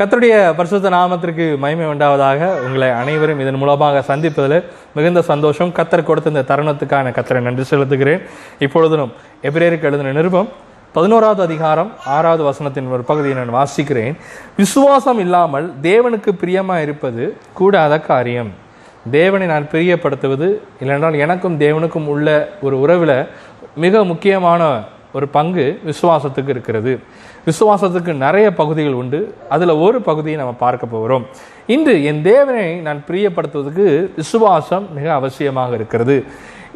கத்தருடைய பரிசுத்த நாமத்திற்கு மகிமை உண்டாவதாக உங்களை அனைவரும் இதன் மூலமாக சந்திப்பதில் மிகுந்த சந்தோஷம். கத்தர் கொடுத்த இந்த தருணத்துக்கான கத்தரை நன்றி செலுத்துகிறேன். இப்பொழுதும் எபிரேருக்கு எழுதின நிருபம் பதினோராவது அதிகாரம் ஆறாவது வசனத்தின் ஒரு பகுதியை நான் வாசிக்கிறேன். விசுவாசம் இல்லாமல் தேவனுக்கு பிரியமாக இருப்பது கூடாத காரியம். தேவனை நான் பிரியப்படுத்துவது இல்லைன்றால் எனக்கும் தேவனுக்கும் உள்ள ஒரு உறவில் மிக முக்கியமான ஒரு பங்கு விசுவாசத்துக்கு இருக்கிறது. விசுவாசத்துக்கு நிறைய பகுதிகள் உண்டு. அதில் ஒரு பகுதியை நம்ம பார்க்க போகிறோம். இன்று என் தேவனை நான் பிரியப்படுத்துவதற்கு விசுவாசம் மிக அவசியமாக இருக்கிறது.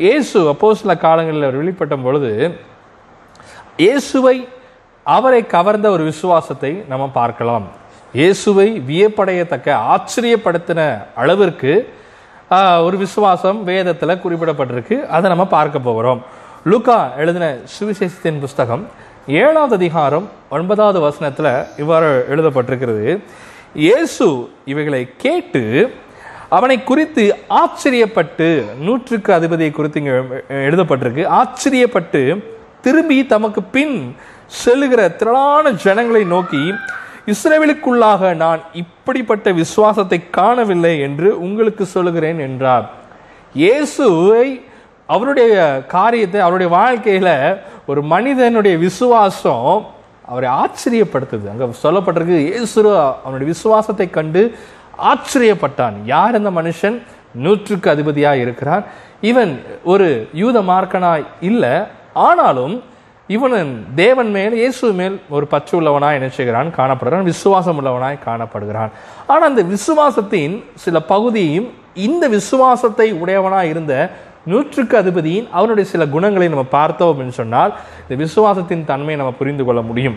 இயேசு அப்போ சில காலங்களில் அவர் வெளிப்பட்ட பொழுது இயேசுவை அவரை கவர்ந்த ஒரு விசுவாசத்தை நம்ம பார்க்கலாம். இயேசுவை வியப்படையத்தக்க ஆச்சரியப்படுத்தின அளவிற்கு ஒரு விசுவாசம் வேதத்தில் குறிப்பிடப்பட்டிருக்கு. அதை நம்ம பார்க்க போகிறோம். லுக்கா எழுதின சுவிசேஷத்தின் புஸ்தகம் ஏழாவது அதிகாரம் ஒன்பதாவது வசனத்தில் இவ்வாறு எழுதப்பட்டிருக்கிறது. இயேசு இவைகளை கேட்டு அவனை குறித்து ஆச்சரியப்பட்டு நூற்றுக்கு அதிபதியை குறித்து இங்கே எழுதப்பட்டிருக்கு. ஆச்சரியப்பட்டு திரும்பி தமக்கு பின் செல்லுகிற திரளான ஜனங்களை நோக்கி இஸ்ரேவிலுக்குள்ளாக நான் இப்படிப்பட்ட விசுவாசத்தை காணவில்லை என்று உங்களுக்கு சொல்லுகிறேன் என்றார். இயேசுவை அவருடைய காரியத்தை அவருடைய வாழ்க்கையில் ஒரு மனிதனுடைய விசுவாசம் அவரை ஆச்சரியப்படுத்துது. அங்கே சொல்லப்பட்டிருக்கு இயேசு அவனுடைய விசுவாசத்தை கண்டு ஆச்சரியப்பட்டான். யார் இந்த மனுஷன்? நூற்றுக்கு அதிபதியாக இருக்கிறான் இவன் ஒரு யூத மார்க்கனாய் இல்லை ஆனாலும் இவன் தேவன் மேல் இயேசு மேல் ஒரு பற்று உள்ளவனாய் என்ன செய்கிறான்? காணப்படுகிறான். விசுவாசம் உள்ளவனாய் காணப்படுகிறான். ஆனால் அந்த விசுவாசத்தின் சில பகுதியும் இந்த விசுவாசத்தை உடையவனாய் இருந்த நூற்றுக்கு அதிபதியின் அவனுடைய சில குணங்களை நம்ம பார்த்தோம் அப்படின்னு சொன்னால் இந்த விசுவாசத்தின் தன்மையை நம்ம புரிந்து கொள்ள முடியும்.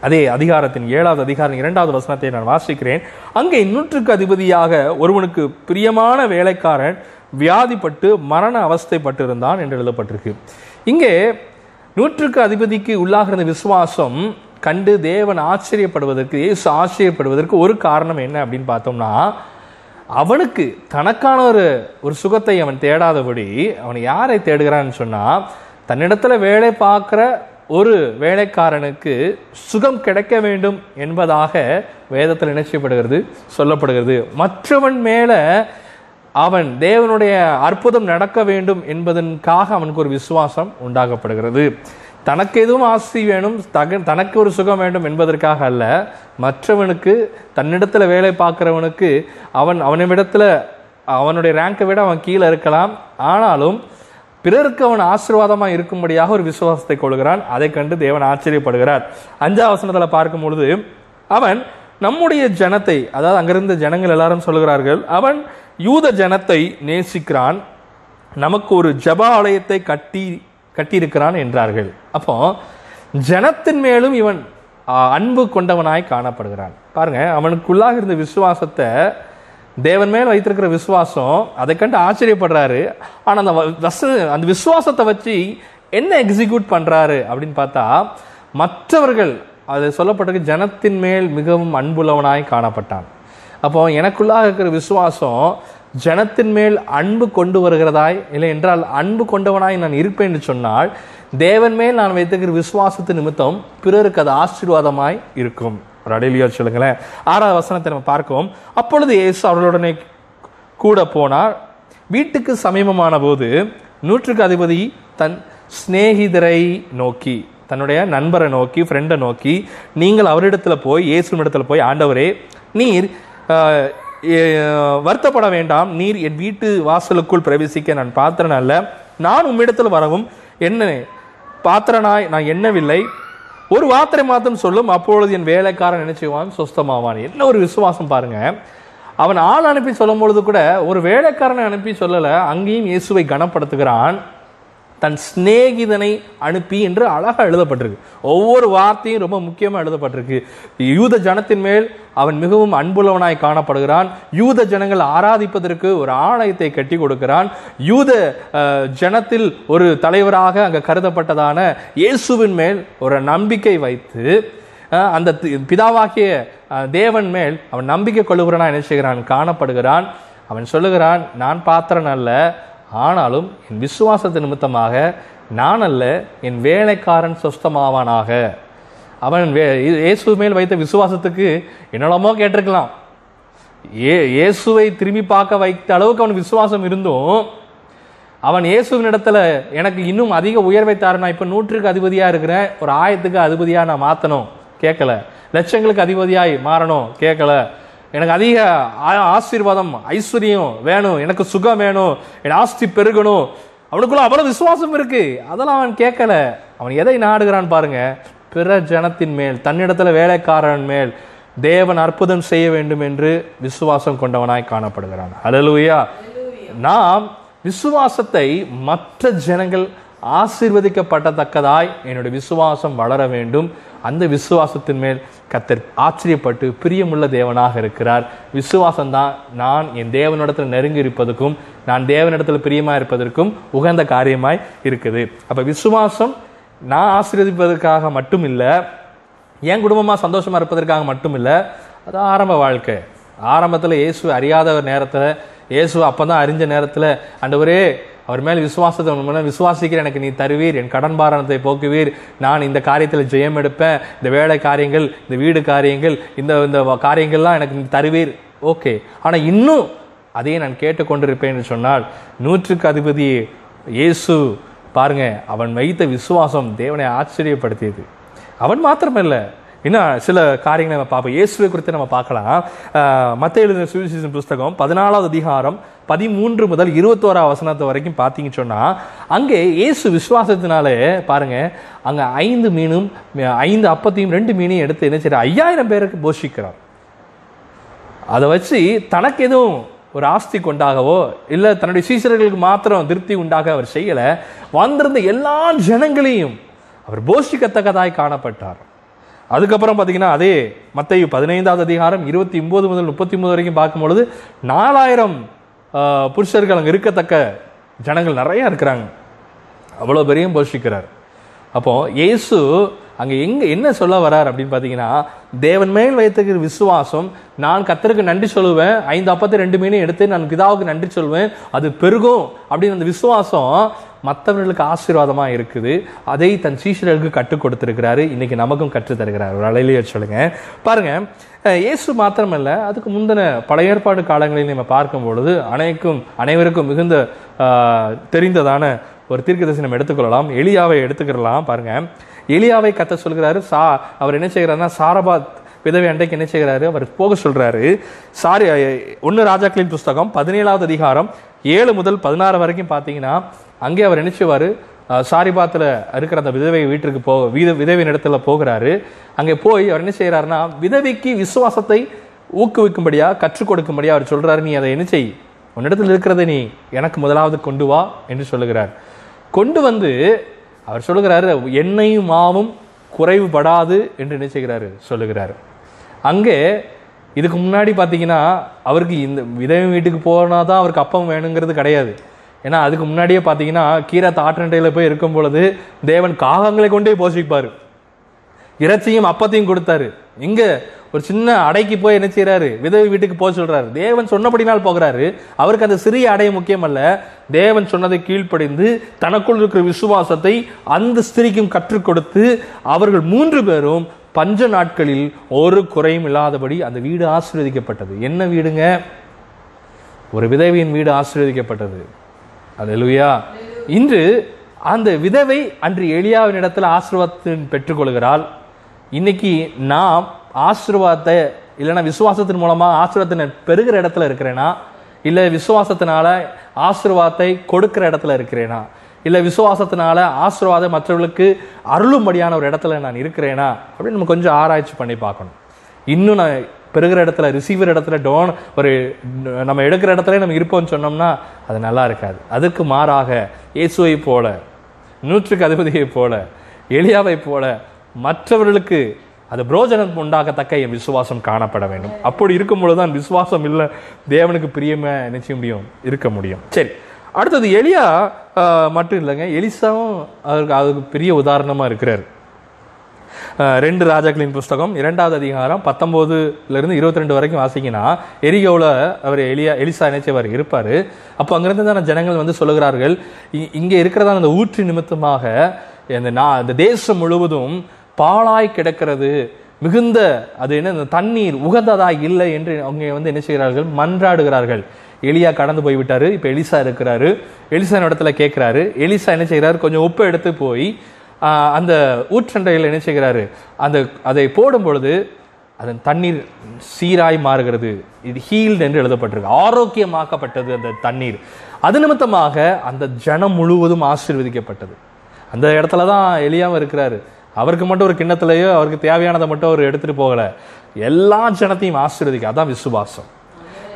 அதே அதிகாரத்தின் ஏழாவது அதிகாரம் இரண்டாவது வசனத்தை நான் வாசிக்கிறேன். அங்கே நூற்றுக்கு அதிபதியாக ஒருவனுக்கு பிரியமான வேலைக்காரன் வியாதிப்பட்டு மரண அவஸ்தைப்பட்டிருந்தான் என்று எழுதப்பட்டிருக்கு. இங்கே நூற்றுக்கு அதிபதிக்கு உள்ளாகிற விசுவாசம் கண்டு தேவன் ஆச்சரியப்படுவதற்கு இயேசு ஆச்சரியப்படுவதற்கு ஒரு காரணம் என்ன அப்படின்னு பார்த்தோம்னா அவனுக்கு தனக்கான ஒரு ஒரு சுகத்தை அவன் தேடாதபடி அவன் யாரை தேடுகிறான்னு சொன்னால் தன்னிடத்தில் வேலை பார்க்குற ஒரு வேலைக்காரனுக்கு சுகம் கிடைக்க வேண்டும் என்பதாக வேதத்தில் நினைச்சப்படுகிறது சொல்லப்படுகிறது. மற்றவன் மேலே அவன் தேவனுடைய அற்புதம் நடக்க வேண்டும் என்பதற்காக அவனுக்கு ஒரு விசுவாசம் உண்டாக்கப்படுகிறது தனக்கு எதுவும் ஆசை வேணும் தக தனக்கு ஒரு சுகம் வேண்டும் என்பதற்காக அல்ல. மற்றவனுக்கு தன்னிடத்தில் வேலை பார்க்குறவனுக்கு அவன் அவனிடத்தில் அவனுடைய ரேங்கை விட அவன் கீழே இருக்கலாம். ஆனாலும் பிறருக்கு அவன் ஆசீர்வாதமாக இருக்கும்படியாக ஒரு விசுவாசத்தை கொள்கிறான். அதை கண்டு தேவன் ஆச்சரியப்படுகிறார். அஞ்சாம் வசனத்தில் பார்க்கும் பொழுது அவன் நம்முடைய ஜனத்தை அதாவது அங்கிருந்த ஜனங்கள் எல்லாரும் சொல்கிறார்கள் அவன் யூத ஜனத்தை நேசிக்கிறான். நமக்கு ஒரு ஜப ஆலயத்தை கட்டி கட்டியிருக்கிறான் என்றார்கள். அப்போ ஜனத்தின் மேலும் இவன் அன்பு கொண்டவனாய் காணப்படுகிறான். பாருங்க அவனுக்குள்ளாக இருந்த விசுவாசத்தை தேவன் மேல் வைத்திருக்கிற விசுவாசம் அதை கண்டு ஆச்சரியப்படுறாரு. ஆனால் அந்த வச அந்த விசுவாசத்தை வச்சு என்ன எக்ஸிக்யூட் பண்றாரு அப்படின்னு பார்த்தா மற்றவர்கள் அது சொல்லப்பட்டிருக்கு ஜனத்தின் மேல் மிகவும் அன்புள்ளவனாய் காணப்பட்டான். அப்போ எனக்குள்ளாக இருக்கிற விசுவாசம் ஜனத்தின் மேல் அன்பு கொண்டு வருகிறதாய். இல்லை என்றால் அன்பு கொண்டவனாய் நான் இருப்பேன் என்று சொன்னால் தேவன் மேல் நான் வைத்திருக்கிற விசுவாசத்து நிமித்தம் பிறருக்கு அது ஆசீர்வாதமாய் இருக்கும். ஒரு அடையிலியோ சொல்லுங்களேன். ஆறாவது வசனத்தை நம்ம பார்க்கவும் அப்பொழுது இயேசு அவர்களுடனே கூட போனார். வீட்டுக்கு சமீபமான போது நூற்றுக்கு அதிபதி தன் சிநேகிதரை நோக்கி தன்னுடைய நண்பரை நோக்கி ஃப்ரெண்டை நோக்கி நீங்கள் அவரிடத்துல போய் இயேசுவிடத்துல போய் ஆண்டவரே நீர் வருத்தப்பட வேண்டாம். நீர் என் வீட்டு வாசலுக்குள் பிரவேசிக்க நான் பாத்திரன் அல்ல. நான் உம்மிடத்தில் வரவும் என்ன பாத்திரனாய் நான் எண்ணவில்லை. ஒரு வார்த்தை மாத்திரம் சொல்லும். அப்பொழுது என் வேலைக்காரன் நினைச்சுவான் சொஸ்தமாவான். என்ன ஒரு விசுவாசம் பாருங்க. அவன் ஆள் அனுப்பி சொல்லும் பொழுது கூட ஒரு வேலைக்காரனை அனுப்பி சொல்லலை. அங்கேயும் இயேசுவை கனப்படுத்துகிறான். தன் சிநேகிதனை அனுப்பி என்று அழகாக எழுதப்பட்டிருக்கு. ஒவ்வொரு வார்த்தையும் ரொம்ப முக்கியமாக எழுதப்பட்டிருக்கு. யூத ஜனத்தின் மேல் அவன் மிகவும் அன்புள்ளவனாய் காணப்படுகிறான். யூத ஜனங்கள் ஆராதிப்பதற்கு ஒரு ஆலயத்தை கட்டி கொடுக்கிறான். யூத ஜனத்தில் ஒரு தலைவராக அங்கே கருதப்பட்டதான இயேசுவின் மேல் ஒரு நம்பிக்கை வைத்து அந்த தி- பிதாவாகிய தேவன் மேல் அவன் நம்பிக்கை கொள்ளுகிறனா என்ன செய்கிறான்? காணப்படுகிறான். அவன் சொல்லுகிறான் நான் பாத்திரன் அல்ல ஆனாலும் என் விசுவாசத்து நிமித்தமாக நான் அல்ல என் வேலைக்காரன் சொஸ்தமாவானாக. அவன் வே- இயேசு மேல் வைத்த விசுவாசத்துக்கு என்னெல்லாமோ கேட்டிருக்கலாம். ஏ இயேசுவை திரும்பி பார்க்க வைத்த அளவுக்கு அவன் விசுவாசம் இருந்தும் அவன் இயேசுவின் இடத்துல எனக்கு இன்னும் அதிக உயர்வை தாரு நான் இப்போ நூற்றுக்கு அதிபதியாக இருக்கிறேன் ஒரு ஆயத்துக்கு அதிபதியாக நான் மாற்றணும் கேட்கல லட்சங்களுக்கு அதிபதியாய் மாறணும் கேட்கல எனக்கு அதிக ஆசீர்வாதம் ஐஸ்வர்யம் வேணும் எனக்கு சுகம் வேணும் என் ஆஸ்தி பெருகணும். அவனுக்குள்ள அவ்வளவு விசுவாசம் இருக்கு. அதெல்லாம் அவன் கேட்கல. அவன் எதை நாடுகிறான் பாருங்க. பிற ஜனத்தின் மேல் தன்னிடத்துல வேலைக்காரன் மேல் தேவன் அற்புதம் செய்ய வேண்டும் என்று விசுவாசம் கொண்டவனாய் காணப்படுகிறான். ஹalleluya நாம் விசுவாசத்தை மற்ற ஜனங்கள் ஆசீர்வதிக்கப்படத்தக்கதாய் என்னுடைய விசுவாசம் வளர வேண்டும். அந்த விசுவாசத்தின் மேல் கத்தர் ஆச்சரியப்பட்டு பிரியமுள்ள தேவனாக இருக்கிறார். விசுவாசம்தான் நான் என் தேவனிடத்தில் நெருங்கி இருப்பதற்கும் நான் தேவனிடத்தில் பிரியமாக இருப்பதற்கும் உகந்த காரியமாய் இருக்குது. அப்போ விசுவாசம் நான் ஆசீர்வதிப்பதற்காக மட்டும் இல்லை என் குடும்பமாக சந்தோஷமாக இருப்பதற்காக மட்டும் இல்லை அது ஆரம்ப வாழ்க்கை. ஆரம்பத்தில் இயேசு அறியாத ஒரு நேரத்தில் இயேசு அப்போ தான் அறிஞ்ச நேரத்தில் ஆண்டவரே அவர் மேல் விசுவாசத்தை உன் மேல விசுவாசிக்கிற எனக்கு நீ தருவீர். என் கடன் பாரணத்தை போக்குவீர். நான் இந்த காரியத்தில் ஜெயம் எடுப்பேன். இந்த வேலை காரியங்கள் இந்த வீடு காரியங்கள் இந்த இந்த காரியங்கள்லாம் எனக்கு நீ தருவீர். ஓகே. ஆனால் இன்னும் அதையே நான் கேட்டுக்கொண்டிருப்பேன் என்று சொன்னால் நூற்றுக்கு அதிபதி இயேசு பாருங்க அவன் வைத்த விசுவாசம் தேவனை ஆச்சரியப்படுத்தியது. அவன் மாத்திரமில்லை இன்னும் சில காரியங்களை நம்ம பார்ப்போம். இயேசுவை குறித்து நம்ம பார்க்கலாம். மத்த எழுதின சுவிசேஷன் புஸ்தகம் பதினாலாவது அதிகாரம் பதிமூன்று முதல் இருபத்தோரா வசனத்தை வரைக்கும் பார்த்தீங்கன்னு சொன்னா அங்கே இயேசு விசுவாசத்தினாலே பாருங்க அங்கே ஐந்து மீனும் ஐந்து அப்பத்தையும் ரெண்டு மீனையும் எடுத்து என்ன செய்யறார்? ஐயாயிரம் பேருக்கு போஷிக்கிறார். அதை வச்சு தனக்கு எதுவும் ஒரு ஆஸ்தி கொண்டாகவோ இல்லை தன்னுடைய சீசர்களுக்கு மாத்திரம் திருப்தி உண்டாக அவர் செய்யலை. வந்திருந்த எல்லா ஜனங்களையும் அவர் போஷிக்கத்தக்கதாய் காணப்பட்டார். அதுக்கப்புறம் பார்த்தீங்கன்னா அதே மத்திய பதினைந்தாவது அதிகாரம் இருபத்தி ஒன்பது முதல் முப்பத்தி ஒன்பது வரைக்கும் பார்க்கும்பொழுது நாலாயிரம் புருஷர்கள் அங்கே இருக்கத்தக்க ஜனங்கள் நிறையா இருக்கிறாங்க. அவ்வளோ பெரியும் போஷிக்கிறார். அப்போது இயேசு அங்கே எங்கே என்ன சொல்ல வரார் அப்படின்னு பார்த்தீங்கன்னா தேவன் மேல் வைத்திருக்கிற விசுவாசம் நான் கத்தருக்கு நன்றி சொல்லுவேன் ஐந்து அப்பத்தை ரெண்டு மீனையும் எடுத்து நான் பிதாவுக்கு நன்றி சொல்வேன் அது பெருகும் அப்படின்னு அந்த விசுவாசம் மற்றவர்களுக்கு ஆசீர்வாதமாக இருக்குது. அதை தன் சீஷர்களுக்கு கற்றுக் கொடுத்துருக்கிறாரு. இன்னைக்கு நமக்கும் கற்றுத் தருகிறார். ஒரு அலையிலேயே சொல்லுங்க. பாருங்க இயேசு மாத்திரமல்ல அதுக்கு முந்தின பழைய ஏற்பாடு காலங்களில் நம்ம பார்க்கும் பொழுது அனைக்கும் அனைவருக்கும் மிகுந்த தெரிந்ததான ஒரு தீர்க்க தரிசனம் எடுத்துக்கொள்ளலாம். எளியாவை எடுத்துக்கிறலாம் பாருங்க எளியாவை கத்த சொல்கிறாரு. சா அவர் என்ன செய்கிறாருன்னா சாரபாத் விதவை அண்டைக்கு என்ன செய்கிறாரு? அவர் போக சொல்றாரு. சாரி ஒன்னு ராஜாக்களின் புஸ்தகம் பதினேழாவது அதிகாரம் ஏழு முதல் பதினாறு வரைக்கும் பார்த்தீங்கன்னா அங்கே அவர் நினைச்சுவார் சாரிபாத்தில் இருக்கிற அந்த விதவை வீட்டிற்கு போ வித விதவியின் இடத்துல போகிறாரு. அங்கே போய் அவர் என்ன செய்கிறாருன்னா விதவிக்கு விசுவாசத்தை ஊக்குவிக்கும்படியா கற்றுக் கொடுக்கும்படியா அவர் சொல்கிறார் நீ அதை என்ன செய்? உன்னிடத்தில் இருக்கிறத நீ எனக்கு முதலாவது கொண்டு வா என்று சொல்லுகிறார். கொண்டு வந்து அவர் சொல்லுகிறாரு எண்ணெயும் மாவும் குறைவுபடாது என்று என்ன செய்கிறாரு? சொல்லுகிறாரு. அங்கே இதுக்கு முன்னாடி பார்த்தீங்கன்னா அவருக்கு இந்த விதவை வீட்டுக்கு போனால் தான் அவருக்கு அப்பம் வேணுங்கிறது கிடையாது. ஏன்னா அதுக்கு முன்னாடியே பார்த்தீங்கன்னா கீரை ஆற்றண்டையில் போய் இருக்கும் பொழுது தேவன் காகங்களை கொண்டே போஷிப்பார். இறைச்சியும் அப்பத்தையும் கொடுத்தாரு. இங்கே ஒரு சின்ன அடைக்கு போய் என்ன செய்கிறாரு விதவை வீட்டுக்கு போக சொல்கிறாரு தேவன் சொன்னபடினால் போகிறாரு. அவருக்கு அந்த சிறிய அடை முக்கியமல்ல. தேவன் சொன்னதை கீழ்ப்படிந்து தனக்குள் இருக்கிற விசுவாசத்தை அந்த ஸ்திரீக்கும் கற்றுக் கொடுத்து அவர்கள் மூன்று பேரும் பஞ்ச நாட்களில் ஒரு குறையும் இல்லாதபடி அந்த வீடு ஆசீர்வதிக்கப்பட்டது. என்ன வீடுங்க? ஒரு விதவியின் வீடு ஆசீர்வதிக்கப்பட்டது. அல்லேலூயா இன்று அந்த விதவை அன்று எளியாவின் இடத்துல ஆசீர்வாதத்தின் பெற்றுக்கொள்கிறாள். இன்னைக்கு நாம் ஆசீர்வாதத்தை இல்லைன்னா விசுவாசத்தின் மூலமாக ஆசீர்வாதத்தை பெறுகிற இடத்துல இருக்கிறேனா? இல்லை விசுவாசத்தினால ஆசீர்வாதத்தை கொடுக்கிற இடத்துல இருக்கிறேனா? இல்லை விசுவாசத்தினால ஆசீர்வாதம் மற்றவர்களுக்கு அருளும்படியான ஒரு இடத்துல நான் இருக்கிறேனா? அப்படின்னு நம்ம கொஞ்சம் ஆராய்ச்சி பண்ணி பார்க்கணும். இன்னும் நான் பெறுகிற இடத்துல ரிசீவர் இடத்துல டோன் ஒரு நம்ம எடுக்கிற இடத்துல நம்ம இருப்போம்னு சொன்னோம்னா அது நல்லா இருக்காது. அதுக்கு மாறாக இயேசுவை போல நூற்றுக்கு அதிபதியை போல எளியாவை போல மற்றவர்களுக்கு அது புரோஜனம் உண்டாகத்தக்க என் விசுவாசம் காணப்பட வேண்டும். அப்படி இருக்கும் பொழுதுதான் விசுவாசம் இல்லை தேவனுக்கு பிரியமா நினைச்ச முடியும் இருக்க முடியும். சரி அடுத்தது எலியா மட்டும் இல்லைங்க எலிசாவும் அதுக்கு அதுக்கு பெரிய உதாரணமாக இருக்கிறார். ரெண்டு ராஜாக்களின் புஸ்தகம் இரண்டாவது அதிகாரம் பத்தொம்போதுலேருந்து இருபத்தி ரெண்டு வரைக்கும் வாசிக்கினா எரிகோவில் அவர் எலியா எலிசா நினைச்சவர் இருப்பார். அப்போ அங்கேருந்து தான் ஜனங்கள் வந்து சொல்லுகிறார்கள் இ- இங்கே இருக்கிறதா அந்த ஊற்று நிமித்தமாக இந்த நான் இந்த தேசம் முழுவதும் பாழாய் கிடக்கிறது மிகுந்த அது என்ன இந்த தண்ணீர் உகந்ததாக இல்லை என்று அவங்க வந்து என்ன செய்கிறார்கள் மன்றாடுகிறார்கள். எலியா கடந்து போய் இப்போ எலிசா இருக்கிறாரு. எலிசா இடத்துல கேட்குறாரு. எலிசா என்ன செய்கிறாரு கொஞ்சம் உப்பு எடுத்து போய் அந்த ஊற்றண்டையில் என்ன செய்கிறாரு? அந்த அதை போடும் பொழுது அதன் தண்ணீர் சீராய் மாறுகிறது. இது ஹீல்டு என்று எழுதப்பட்டிருக்கு. ஆரோக்கியமாக்கப்பட்டது அந்த தண்ணீர். அது நிமித்தமாக அந்த ஜனம் முழுவதும் ஆசீர்வதிக்கப்பட்டது. அந்த இடத்துல தான் எளியாமல் இருக்கிறாரு. அவருக்கு மட்டும் ஒரு கிண்ணத்திலேயோ அவருக்கு தேவையானதை மட்டும் அவர் எடுத்துட்டு போகல. எல்லா ஜனத்தையும் ஆசீர்வதிக்க. அதான் விசுவாசம்.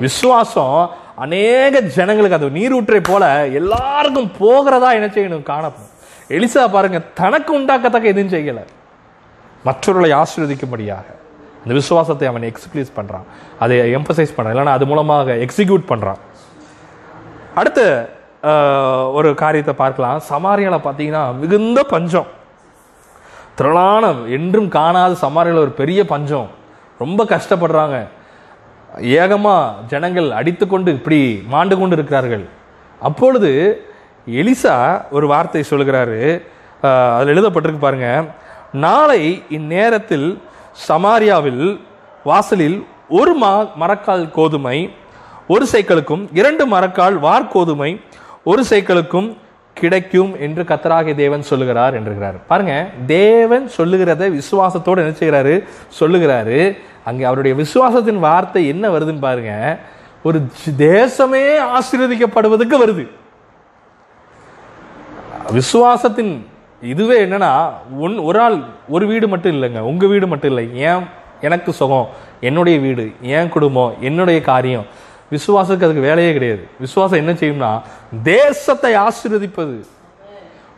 விசுவாசம் அநேக ஜனங்களுக்கு அந்த நீரூற்றை போல எல்லாருக்கும் போகிறதா என்ன செய்யணும்? காணப்படும். எலிசா பாருங்க தனக்கு உண்டாக்கத்தக்க எதுவும் செய்யல. மற்றவர்களை ஆசீர்வதிக்கும்படியாக. அந்த விசுவாசத்தை அவன் எக்ஸ்பிளீஸ் பண்றான். அதை எம்பசைஸ் பண்றான். இல்லைன்னா அது மூலமாக எக்ஸிக்யூட் பண்றான். அடுத்து ஒரு காரியத்தை பார்க்கலாம். சமாரியால பார்த்தீங்கன்னா மிகுந்த பஞ்சம். திரளான என்றும் காணாத சமாரியில் ஒரு பெரிய பஞ்சம். ரொம்ப கஷ்டப்படுறாங்க. ஏகமாக ஜனங்கள் அடித்துக்கொண்டு இப்படி மாண்டு கொண்டு இருக்கிறார்கள் அப்பொழுது எலிசா ஒரு வார்த்தை சொல்கிறாரு அதில் எழுதப்பட்டிருக்கு பாருங்க. நாளை இந்நேரத்தில் சமாரியாவில் வாசலில் ஒரு மா மரக்கால் கோதுமை ஒரு சைக்கிளுக்கும் இரண்டு மரக்கால் வார்கோதுமை ஒரு சைக்கிளுக்கும் கிடைக்கும் என்று கத்தராகிய தேவன் சொல்லுகிறார் என்றுகிறார். பாருங்க தேவன் சொல்லுகிறதை விசுவாசத்தோடு என்ன செய்கிறாரு சொல்லுகிறாரு. அங்கே அவருடைய விசுவாசத்தின் வார்த்தை என்ன வருதுன்னு பாருங்க. ஒரு தேசமே ஆசீர்வதிக்கப்படுவதற்கு வருது. விசுவாசத்தின் இதுவே என்னன்னா ஒன் ஒரு ஆள் ஒரு வீடு மட்டும் இல்லைங்க. உங்க வீடு மட்டும் இல்லை. ஏன்? எனக்கு சுகம். என்னுடைய வீடு என் குடும்பம் என்னுடைய காரியம். விசுவாசத்துக்கு அதுக்கு வேலையே கிடையாது. விசுவாசம் என்ன செய்யும்னா தேசத்தை ஆசீர்வதிப்பது.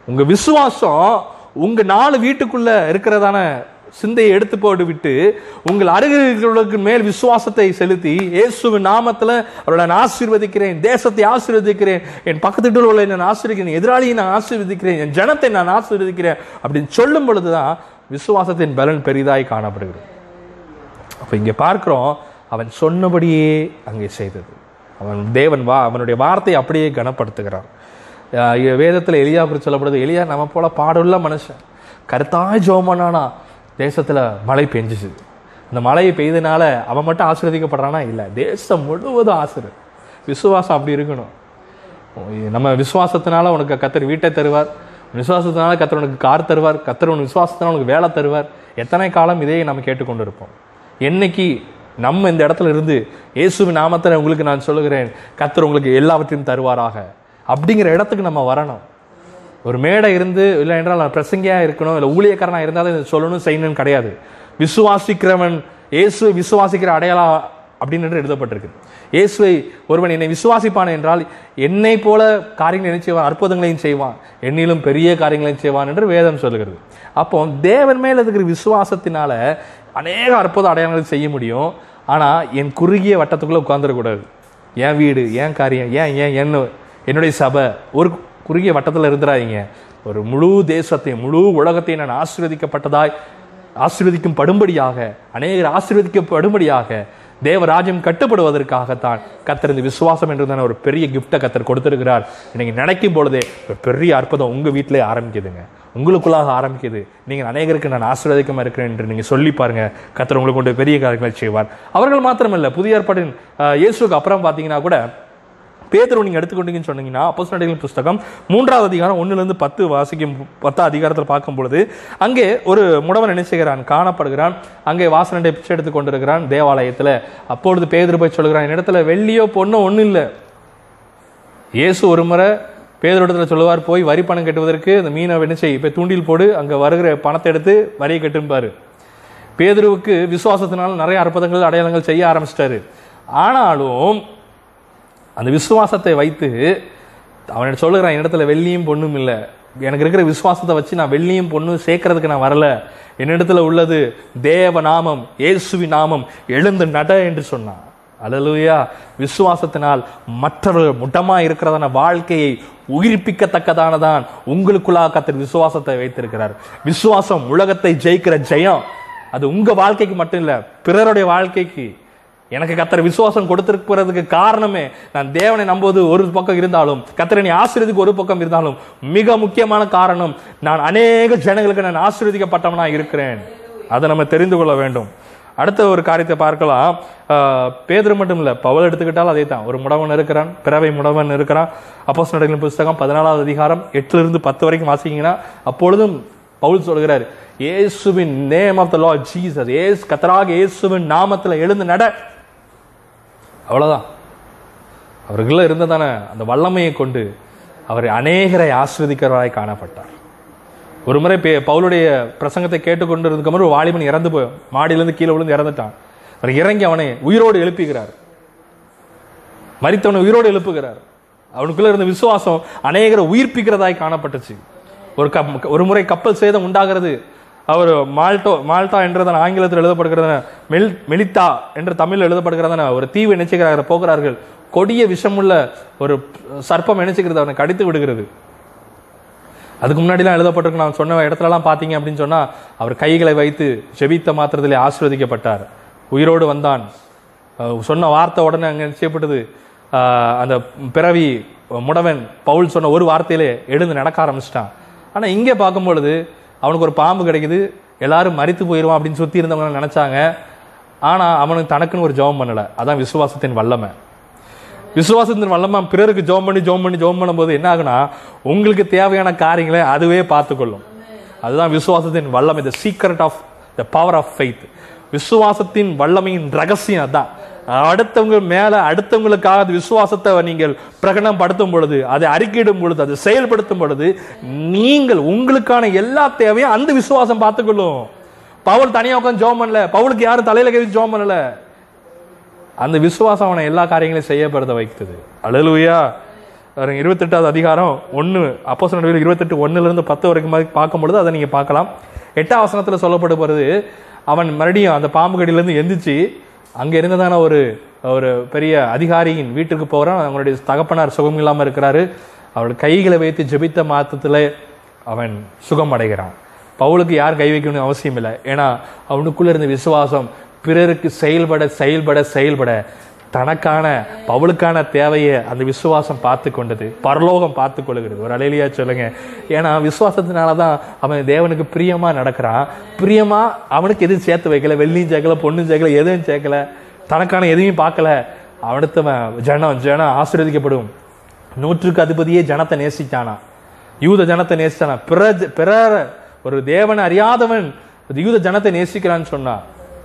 உங்க விசுவாசம் உங்க நாலு வீட்டுக்குள்ள இருக்கிறதான சிந்தையை எடுத்து போட்டு விட்டு உங்கள் அருகிலுக்கு மேல் விசுவாசத்தை செலுத்தி இயேசுவின் நாமத்தில் அவரை நான் ஆசீர்வதிக்கிறேன் தேசத்தை ஆசீர்வதிக்கிறேன் என் பக்கத்து வீட்டில் உள்ள நான் ஆசீர்வதிக்கிறேன் எதிராளியை நான் ஆசீர்வதிக்கிறேன் என் ஜனத்தை நான் ஆசீர்வதிக்கிறேன் அப்படின்னு சொல்லும் பொழுதுதான் விசுவாசத்தின் பலன் பெரிதாய் காணப்படுகிறது. அப்போ இங்கே பார்க்கிறோம் அவன் சொன்னபடியே அங்கே செய்தது. அவன் தேவன் வா அவனுடைய வார்த்தையை அப்படியே கனப்படுத்துகிறான். வேதத்தில் இ- எலியா குறித்து சொல்லப்படுது எலியா நம்ம போல பாடுள்ள மனுஷன் கருத்தாய் ஜோமனானா தேசத்தில் மழை பெஞ்சிச்சு. இந்த மழையை பெய்தனால அவன் மட்டும் ஆசீர்வதிக்கப்படுறானா? இல்லை. தேசம் முழுவதும் ஆசிரியர் விசுவாசம் அப்படி இருக்கணும். நம்ம விசுவாசத்தினால உனக்கு கத்தர் வீட்டை தருவார். விசுவாசத்தினால கத்தர் உனக்கு கார் தருவார். கத்தர் உன் விசுவாசத்தினால உனக்கு வேலை தருவார். எத்தனை காலம் இதையே நம்ம கேட்டுக்கொண்டு இருப்போம் என்னைக்கு நம்ம இந்த இடத்துல இருந்து இயேசுவின் நாமத்தில் உங்களுக்கு நான் சொல்லுகிறேன் கத்தர் உங்களுக்கு எல்லாவற்றையும் தருவாராக. அப்படிங்கிற இடத்துக்கு நம்ம வரணும். ஒரு மேடை இருந்து இல்லை என்றால் நான் இருக்கணும் இல்லை ஊழியக்காரனாக இருந்தாலும் இதை சொல்லணும் செய்யணும்னு கிடையாது. விசுவாசிக்கிறவன் இயேசுவை விசுவாசிக்கிற அடையாளம் அப்படின்னு என்று எழுதப்பட்டிருக்கு. இயேசுவை ஒருவன் என்னை விசுவாசிப்பான் என்றால் என்னை போல காரியங்களை என்ன செய்வான் அற்புதங்களையும் செய்வான் என்னிலும் பெரிய காரியங்களையும் செய்வான் என்று வேதம் சொல்லுகிறது. அப்போ தேவன் மேல் இருக்கிற விசுவாசத்தினால அநேக அற்புத அடையாளங்கள் செய்ய முடியும். ஆனால் என் குறுகிய வட்டத்துக்குள்ளே உட்காந்துடக்கூடாது என் வீடு என் காரியம் ஏன் ஏன் என்ன என்னுடைய சபை ஒரு குறுகிய வட்டத்தில் இருந்துடாதீங்க ஒரு முழு தேசத்தை முழு உலகத்தை நான் ஆசீர்வதிக்கப்பட்டதாய் ஆசீர்வதிக்கும் படும்படியாக அநேகர் ஆசீர்வதிக்கப்படும்படியாக தேவராஜ்யம் கட்டுப்படுவதற்காகத்தான் கத்தர் இந்த விசுவாசம் என்றதான ஒரு பெரிய கிஃப்டை கத்தர் கொடுத்துருக்கிறார். இன்னைக்கு நினைக்கும் பொழுதே ஒரு பெரிய அற்புதம் உங்கள் வீட்டிலே ஆரம்பிக்குதுங்க. உங்களுக்குள்ளாக ஆரம்பிக்குது. நீங்கள் அநேகருக்கு நான் ஆசீர்வதிக்கமாக இருக்கிறேன் என்று நீங்கள் சொல்லி பாருங்க. கத்தர் உங்களுக்கு கொண்டு பெரிய காரியங்கள் செய்வார். அவர்கள் மாத்திரமல்ல புதிய ஏற்பாட்டின் இயேசுக்கு இயேசுவுக்கு அப்புறம் பார்த்தீங்கன்னா கூட பேதரு நீங்க எடுத்துக்கொண்டீங்கன்னு சொன்னீங்கன்னா அப்போஸ்தலர்களின் புஸ்தகம் மூன்றாவது அதிகாரம் ஒன்றுலேருந்து இருந்து பத்து வாசிக்கும் பத்து அதிகாரத்தில் பார்க்கும் பொழுது அங்கே ஒரு முடவன் என்ன செய்கிறான்? காணப்படுகிறான். அங்கே வாசனண்டை பிச்சை எடுத்து கொண்டிருக்கிறான் தேவாலயத்துல. அப்பொழுது பேதர் போய் சொல்கிறான் என்னிடத்துல வெள்ளியோ பொண்ணோ ஒன்றும் இல்லை. இயேசு ஒரு முறை பேதரிடத்தில் சொல்லுவார் போய் வரி பணம் கட்டுவதற்கு அந்த மீனை என்ன செய் இப்போ தூண்டில் போடு அங்கே வருகிற பணத்தை எடுத்து வரியை கட்டும்பாரு. பேதுருவுக்கு விசுவாசத்தினால் நிறைய அற்புதங்கள் அடையாளங்கள் செய்ய ஆரம்பிச்சிட்டாரு. ஆனாலும் அந்த விசுவாசத்தை வைத்து அவன் சொல்லுகிறான் என்னிடத்துல வெள்ளியும் பொண்ணும் இல்லை. எனக்கு இருக்கிற விசுவாசத்தை வச்சு நான் வெள்ளியும் பொண்ணும் சேர்க்கறதுக்கு நான் வரல. என்னிடத்துல உள்ளது தேவ நாமம் இயேசுவி நாமம் எழுந்து நட என்று சொன்னான். அல்லேலூயா. விசுவாசத்தினால் மற்றவர்கள் முட்டமாக இருக்கிறதான வாழ்க்கையை உயிர்ப்பிக்கத்தக்கதானதான் உங்களுக்குள்ளாக கத்தர் விசுவாசத்தை வைத்திருக்கிறார். விசுவாசம் உலகத்தை ஜெயிக்கிற ஜெயம். அது உங்க வாழ்க்கைக்கு மட்டும் இல்லை பிறருடைய வாழ்க்கைக்கு. எனக்கு கத்தர் விசுவாசம் கொடுத்திருக்கிறதுக்கு காரணமே நான் தேவனை நம்புவது ஒரு பக்கம் இருந்தாலும் கத்தரை ஆசிரியத்துக்கு ஒரு பக்கம் இருந்தாலும் மிக முக்கியமான காரணம் நான் அநேக ஜனங்களுக்கு நான் ஆசீர்வதிக்கப்பட்டவனா இருக்கிறேன். அதை நம்ம தெரிந்து கொள்ள வேண்டும். அடுத்த ஒரு காரியத்தை பார்க்கலாம். பேதர் மட்டும் இல்லை பவுல் எடுத்துக்கிட்டாலும் அதே தான் ஒரு முடவன் இருக்கிறான் பிறவை முடவன் இருக்கிறான். அப்போஸ் நடக்கிற புஸ்தகம் பதினாலாவது அதிகாரம் எட்டிலிருந்து பத்து வரைக்கும் வாசிங்கன்னா அப்பொழுதும் பவுல் சொல்கிறார் இயேசுவின் name of the Lord Jesus as கத்தராக இயேசுவின் நாமத்தில் எழுந்து நட. அவ்வளவுதான். அவருக்குள்ள இருந்ததான அந்த வல்லமையை கொண்டு அவர் அநேகரை ஆஸ்வதிக்கிறவராய் காணப்பட்டார். ஒரு முறை பே- பவுலுடைய பிரசங்கத்தை கேட்டுக்கொண்டு கேட்டுக்கொண்டிருந்த ஒரு வாலிபன் இறந்து போய் மாடியிலேருந்து கீழே விழுந்து இறந்துட்டான். அவர் இறங்கி அவனை உயிரோடு எழுப்புகிறார். மறித்தவனை உயிரோடு எழுப்புகிறார். அவனுக்குள்ள இருந்த விசுவாசம் அநேகரை உயிர்ப்பிக்கிறதாய் காணப்பட்டுச்சு. ஒரு கப் ஒரு முறை கப்பல் சேதம் உண்டாகிறது. அவர் மால்டோ மால்டா என்றதன் ஆங்கிலத்தில் எழுதப்படுகிறதன மெல் மெலித்தா என்று தமிழில் எழுதப்படுகிறதன ஒரு தீவு நினைச்சுக்கிறார்கள் போகிறார்கள். கொடிய விஷமுள்ள ஒரு சர்ப்பம் நினைச்சுக்கிறது அவனை கடித்து விடுகிறது. அதுக்கு முன்னாடிலாம் எழுதப்பட்டிருக்கு நான் சொன்ன இடத்துலலாம் பார்த்தீங்க அப்படின்னு சொன்னால் அவர் கைகளை வைத்து செபித்த மாத்திரத்திலே ஆசீர்வதிக்கப்பட்டார். உயிரோடு வந்தான். சொன்ன வார்த்தை உடனே அங்கே நிச்சயப்பட்டது அந்த பிறவி முடவன் பவுல் சொன்ன ஒரு வார்த்தையிலே எழுந்து நடக்க ஆரம்பிச்சிட்டான். ஆனால் இங்கே பார்க்கும் பொழுது அவனுக்கு ஒரு பாம்பு கிடைக்குது எல்லாரும் மறித்து போயிடுவான் அப்படின்னு சுற்றி இருந்தவங்க நினச்சாங்க. ஆனால் அவனுக்கு தனக்குன்னு ஒரு ஜெபம் பண்ணலை. அதான் விசுவாசத்தின் வல்லமை. விசுவாசத்தின் வல்லமை பிறருக்கு ஜோம் பண்ணி ஜோம் பண்ணி ஜோம் பண்ணும்போது என்ன ஆகுனா உங்களுக்கு தேவையான காரியங்களை அதுவே பார்த்துக்கொள்ளும். அதுதான் விசுவாசத்தின் வல்லமை the secret of the power of faith விசுவாசத்தின் வல்லமையின் ரகசியம் அதான். அடுத்தவங்க மேல அடுத்தவங்களுக்காக விசுவாசத்தை நீங்கள் பிரகடனம் படுத்தும் பொழுது அதை அறிக்கையிடும் பொழுது அதை செயல்படுத்தும் பொழுது நீங்கள் உங்களுக்கான எல்லா தேவையும் அந்த விசுவாசம் பார்த்துக்கொள்ளும். பவுல் தனியா உட்காந்து ஜோம் பண்ணல. பவுலுக்கு யாரும் தலையில கை ஜோம் பண்ணல. அந்த விசுவாசம் அவனை எல்லா காரியங்களையும் செய்யப்படுத்த வைத்தது. அழலுயா இருபத்தெட்டாவது அதிகாரம் ஒன்று அப்போ சொன்ன இருபத்தெட்டு ஒன்றுலேருந்து பத்து வரைக்கும் மாதிரி பார்க்கும் பொழுது அதை நீங்கள் பார்க்கலாம். எட்டாம் வசனத்தில் சொல்லப்படுகிறது அவன் மறுபடியும் அந்த பாம்பு கடியிலேருந்து எந்திரிச்சு அங்கே இருந்ததான ஒரு ஒரு பெரிய அதிகாரியின் வீட்டுக்கு போகிறான் அவனுடைய தகப்பனார் சுகம் இல்லாமல் இருக்கிறாரு. அவள் கைகளை வைத்து ஜெபித்த மாத்தத்தில் அவன் சுகம் அடைகிறான். பவுலுக்கு யார் கை வைக்கணும்னு அவசியம் இல்லை ஏன்னா அவனுக்குள்ளே இருந்த விசுவாசம் பிறருக்கு செயல்பட செயல்பட செயல்பட. தனக்கான பவுலுக்கான தேவையை அந்த விசுவாசம் பார்த்து கொண்டது பரலோகம் பார்த்து கொள்கிறது ஒரு அலையிலியா சொல்லுங்க. ஏன்னா விசுவாசத்தினால தான் அவன் தேவனுக்கு பிரியமாக நடக்கிறான். பிரியமாக அவனுக்கு எதுவும் சேர்த்து வைக்கல. வெள்ளியும் சேர்க்கல பொண்ணும் சேர்க்கல எதுவும் சேர்க்கல. தனக்கான எதையும் பார்க்கல. அடுத்தவன் ஜனம் ஜனம் ஆசீர்வதிக்கப்படும். நூற்றுக்கு அதிபதியே ஜனத்தை நேசித்தானா யூத ஜனத்தை நேசித்தானா பிற பிற ஒரு தேவனை அறியாதவன் ஒரு யூத ஜனத்தை நேசிக்கிறான்னு சொன்னான்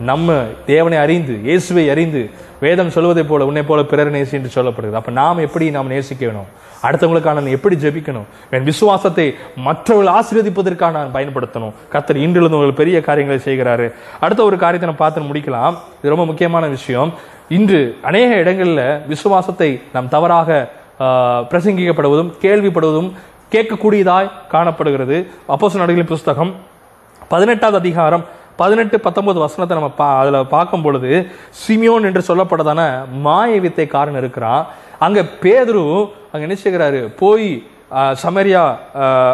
நம்ம தேவனை அறிந்து இயேசுவை அறிந்து வேதம் சொல்வதை போல உன்னை போல பிறர் நேசி என்று சொல்லப்படுகிறது. அப்ப நாம் எப்படி நாம் நேசிக்க வேணும்? அடுத்தவங்களுக்கான நான் எப்படி ஜெபிக்கணும்? என் விசுவாசத்தை மற்றவர்கள் ஆசீர்வதிப்பதற்காக நான் பயன்படுத்தணும். கத்தர் இன்றிலிருந்து உங்களுக்கு பெரிய காரியங்களை செய்கிறாரு. அடுத்த ஒரு காரியத்தை நம்ம பார்த்து முடிக்கலாம். இது ரொம்ப முக்கியமான விஷயம். இன்று அநேக இடங்களில் விசுவாசத்தை நாம் தவறாக பிரசங்கிக்கப்படுவதும் கேள்விப்படுவதும் கேட்கக்கூடியதாய் காணப்படுகிறது. அப்போஸ் நடுகளின் புஸ்தகம் பதினெட்டாவது அதிகாரம் பதினெட்டு பத்தொன்பது வசனத்தை நம்ம பா அதில் பார்க்கும் பொழுது சிமியோன் என்று சொல்லப்பட்டதான மாய வித்தைக்காரன் இருக்கிறான். அங்கே பேதரும் அங்கே நினைச்சுக்கிறாரு போய் சமரியா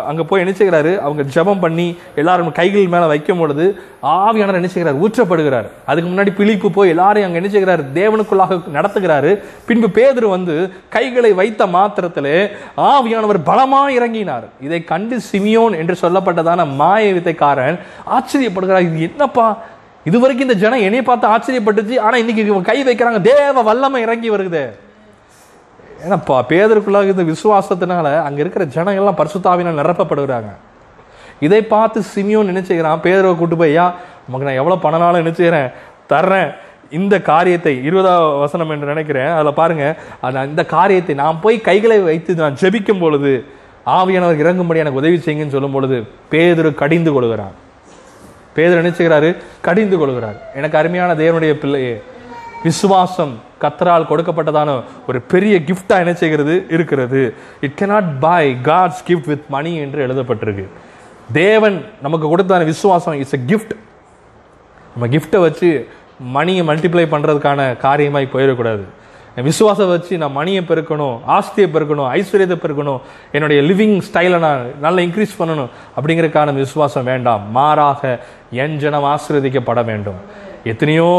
அங்கே போய் நினைச்சுக்கிறாரு. அவங்க ஜெபம் பண்ணி எல்லாரும் கைகள் மேலே வைக்கும் பொழுது ஆவியானவர் நினைச்சுக்கிறார் ஊற்றப்படுகிறார். அதுக்கு முன்னாடி பிழிப்பு போய் எல்லாரையும் அங்கே நினைச்சுக்கிறார் தேவனுக்குள்ளாக நடத்துகிறாரு. பின்பு பேதர் வந்து கைகளை வைத்த மாத்திரத்திலே ஆவியானவர் பலமா இறங்கினார். இதை கண்டு சிமியோன் என்று சொல்லப்பட்டதான மாய வித்தைக்காரன் ஆச்சரியப்படுகிறார். இது என்னப்பா? இதுவரைக்கும் இந்த ஜனம் என்னை பார்த்து ஆச்சரியப்பட்டுச்சு. ஆனால் இன்னைக்கு கை வைக்கிறாங்க. தேவ வல்லமை இறங்கி வருது. ஏன்னாப்பா பேதருக்குள்ளாக இந்த விசுவாசத்தினால அங்கே இருக்கிற ஜனங்கள்லாம் எல்லாம் பரிசுத்தாவினால் நிரப்பப்படுகிறாங்க. இதை பார்த்து சிமியோன் நினைச்சுக்கிறான் பேதரை கூட்டு போய் ஐயா உமக்கு நான் எவ்வளோ பணனாலும் நினைச்சுக்கிறேன் தர்றேன். இந்த காரியத்தை இருபதாவது வசனம் என்று நினைக்கிறேன். அதில் பாருங்க அந்த இந்த காரியத்தை நான் போய் கைகளை வைத்து நான் ஜெபிக்கும் பொழுது ஆவியானவர் இறங்கும்படி எனக்கு உதவி செய்யுங்கன்னு சொல்லும் பொழுது பேதரு கடிந்து கொள்கிறான். பேதர் நினைச்சுக்கிறாரு கடிந்து கொள்கிறார். எனக்கு அருமையான தேவனுடைய பிள்ளையே விசுவாசம் கத்தரால் கொடுக்கப்பட்டதான ஒரு பெரிய கிஃப்டாக என்ன செய்கிறது? இருக்கிறது. It cannot buy God's gift with money என்று எழுதப்பட்டிருக்கு. தேவன் நமக்கு கொடுத்தான விசுவாசம் இட்ஸ் எ கிஃப்ட் நம்ம கிஃப்டை வச்சு மணியை மல்டிப்ளை பண்ணுறதுக்கான காரியமாய் போயிடக்கூடாது. என் விசுவாசம் வச்சு நான் மணியை பெருக்கணும் ஆஸ்தியை பெருக்கணும் ஐஸ்வர்யத்தை பெருக்கணும் என்னுடைய லிவிங் ஸ்டைலை நான் நல்லா இன்க்ரீஸ் பண்ணணும் அப்படிங்கிறதுக்கான விசுவாசம் வேண்டாம். மாறாக என் ஜனம் ஆசீர்வதிக்கப்பட வேண்டும். எத்தனையோ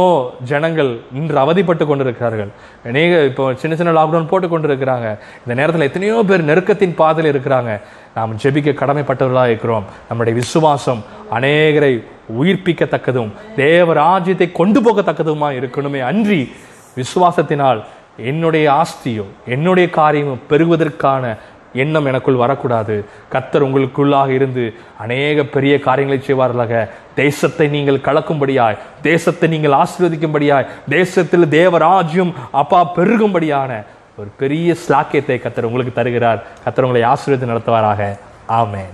ஜனங்கள் இன்று அவதிப்பட்டு கொண்டிருக்கிறார்கள். அநேக இப்போ சின்ன சின்ன லாக்டவுன் போட்டு கொண்டிருக்கிறாங்க. இந்த நேரத்தில் எத்தனையோ பேர் நெருக்கத்தின் பாதையில் இருக்கிறாங்க. நாம் ஜெபிக்க கடமைப்பட்டவர்களாக இருக்கிறோம். நம்முடைய விசுவாசம் அநேகரை உயிர்ப்பிக்கத்தக்கதும் தேவ ராஜ்யத்தை கொண்டு போகத்தக்கதுமா இருக்கணுமே அன்றி விசுவாசத்தினால் என்னுடைய ஆஸ்தியோ என்னுடைய காரியமோ பெறுவதற்கான எண்ணம் எனக்குள் வரக்கூடாது. கத்தர் உங்களுக்குள்ளாக இருந்து அநேக பெரிய காரியங்களை செய்வார்களாக. தேசத்தை நீங்கள் கலக்கும்படியாய் தேசத்தை நீங்கள் ஆசீர்வதிக்கும்படியாய் தேசத்தில் தேவராஜ்யம் அப்பா பெருகும்படியான ஒரு பெரிய ஸ்லாக்கியத்தை கத்தர் உங்களுக்கு தருகிறார். கத்தர் உங்களை ஆசீர்வதி நடத்துவாராக. ஆமேன்.